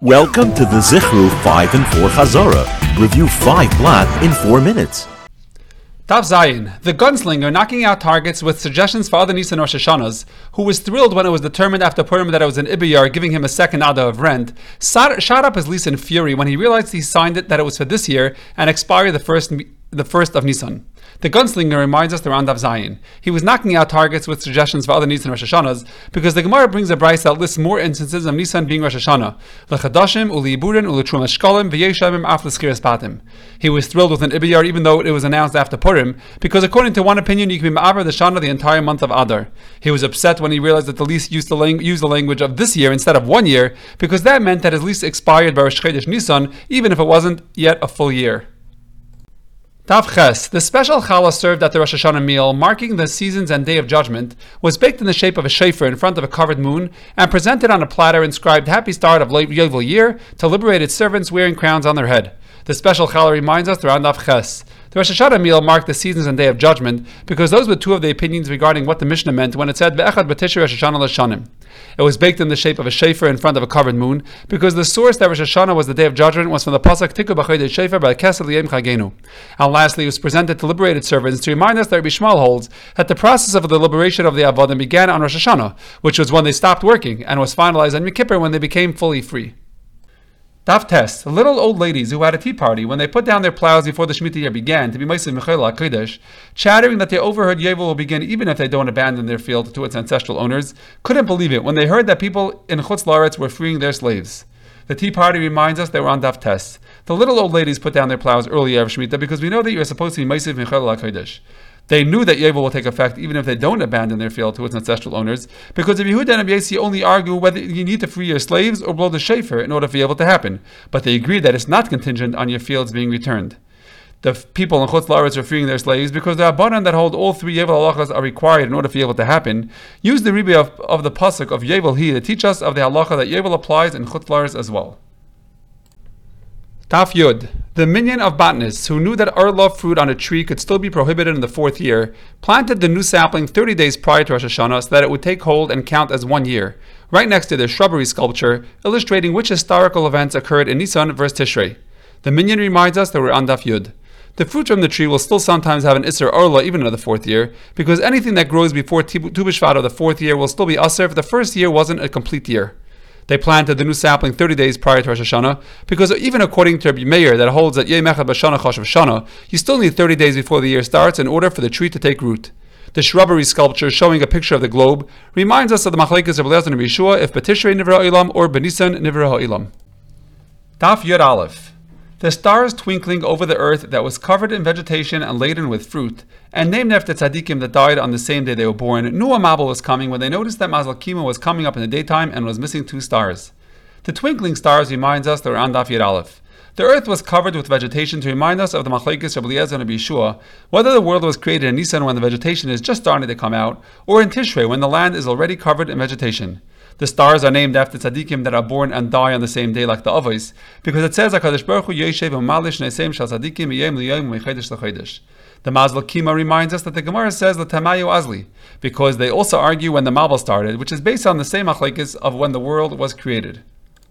Welcome to the Zichru 5 and 4 Chazorah. Review 5 Blat in 4 minutes. Daf Zayin, the gunslinger knocking out targets with suggestions for other Nisan Rosh Hashanahs, who was thrilled when it was determined after Purim that it was an Ibiyar giving him a second Ada of rent, shot up his lease in fury when he realized he signed it that it was for this year and expired the first the first of Nisan. The gunslinger reminds us around of Zion. He was knocking out targets with suggestions for other Nisan Rosh Hashanahs because the Gemara brings a Braisa that lists more instances of Nisan being Rosh Hashanah. He was thrilled with an Ibiyar even though it was announced after Purim because according to one opinion you can be Ma'avar the Shana the entire month of Adar. He was upset when he realized that the lease used the, lang- used the language of this year instead of one year because that meant that his lease expired by Rosh Chodesh Nisan even if it wasn't yet a full year. Daf Ches, the special challah served at the Rosh Hashanah meal, marking the seasons and day of judgment, was baked in the shape of a shofar in front of a covered moon and presented on a platter inscribed "Happy Start of Yovel Year" to liberated servants wearing crowns on their head. The special challah reminds us around Daf Ches. The Rosh Hashanah meal marked the seasons and day of judgment because those were two of the opinions regarding what the Mishnah meant when it said "Be'echad b'tishri Rosh Hashanah l'shanim." It was baked in the shape of a shofar in front of a covered moon, because the source that Rosh Hashanah was the day of judgment was from the pasuk Tiku b'chodesh shofar by Kesel Yem Chagenu. And lastly, it was presented to liberated servants to remind us that Rabbi Shmuel holds that the process of the liberation of the avodim began on Rosh Hashanah, which was when they stopped working, and was finalized on Yom Kippur when they became fully free. Daf Tes. Little old ladies who had a tea party when they put down their plows before the Shemitah year began to be Meisim Mechela Kodesh, chattering that they overheard Yovel will begin even if they don't abandon their field to its ancestral owners, couldn't believe it when they heard that people in Chutz La'aretz were freeing their slaves. The tea party reminds us they were on Daf Tes. The little old ladies put down their plows earlier of Shemitah because we know that you are supposed to be Meisim Mechela Kodesh. They knew that Yovel will take effect even if they don't abandon their field to its ancestral owners, because if Yehuda and Yosi only argue whether you need to free your slaves or blow the shofar in order for Yovel to happen, but they agree that it's not contingent on your fields being returned. The people in Chutz La'aretz are freeing their slaves because the Rabbanan that hold all three Yovel halachas are required in order for Yovel to happen. Use the Rebbe of, of the pasuk of Yovel he to teach us of the halacha that Yovel applies in Chutz La'aretz as well. Daf Yud. The minion of botanists, who knew that Arlov fruit on a tree could still be prohibited in the fourth year, planted the new sapling 30 days prior to Rosh Hashanah so that it would take hold and count as one year, right next to the shrubbery sculpture, illustrating which historical events occurred in Nisan versus Tishrei. The minion reminds us that we're on Daf Yud. The fruit from the tree will still sometimes have an Isser Arla even in the fourth year, because anything that grows before Tu B'Shvat of the fourth year will still be Aser if the first year wasn't a complete year. They planted the new sapling 30 days prior to Rosh Hashanah, because even according to Rabbi Meir that holds that Yom Echad B'Shana Choshev Shana, you still need 30 days before the year starts in order for the tree to take root. The shrubbery sculpture showing a picture of the globe reminds us of the machlekes of Eliezer and Yeshua if Betishrei Nivra Ilam or Benisan Nivra Ilam. Daf Yud Aleph. The stars twinkling over the earth that was covered in vegetation and laden with fruit, and named after tzaddikim that died on the same day they were born, knew a was coming when they noticed that Mazal Kima was coming up in the daytime and was missing two stars. The twinkling stars reminds us that we're on Daf Yud Aleph. The earth was covered with vegetation to remind us of the machlekes of Eliezer and Yeshua, whether the world was created in Nisan when the vegetation is just starting to come out, or in Tishrei when the land is already covered in vegetation. The stars are named after tzaddikim that are born and die on the same day, like the Avos, because it says Hakadosh Baruch Hu Yeshev Malish Neisem Shal Tzaddikim Yom Liyom Mechedesh Lechedesh. The Mazal Kima reminds us that the Gemara says the Tamayu Azli, because they also argue when the Mabul started, which is based on the same achlekes of when the world was created.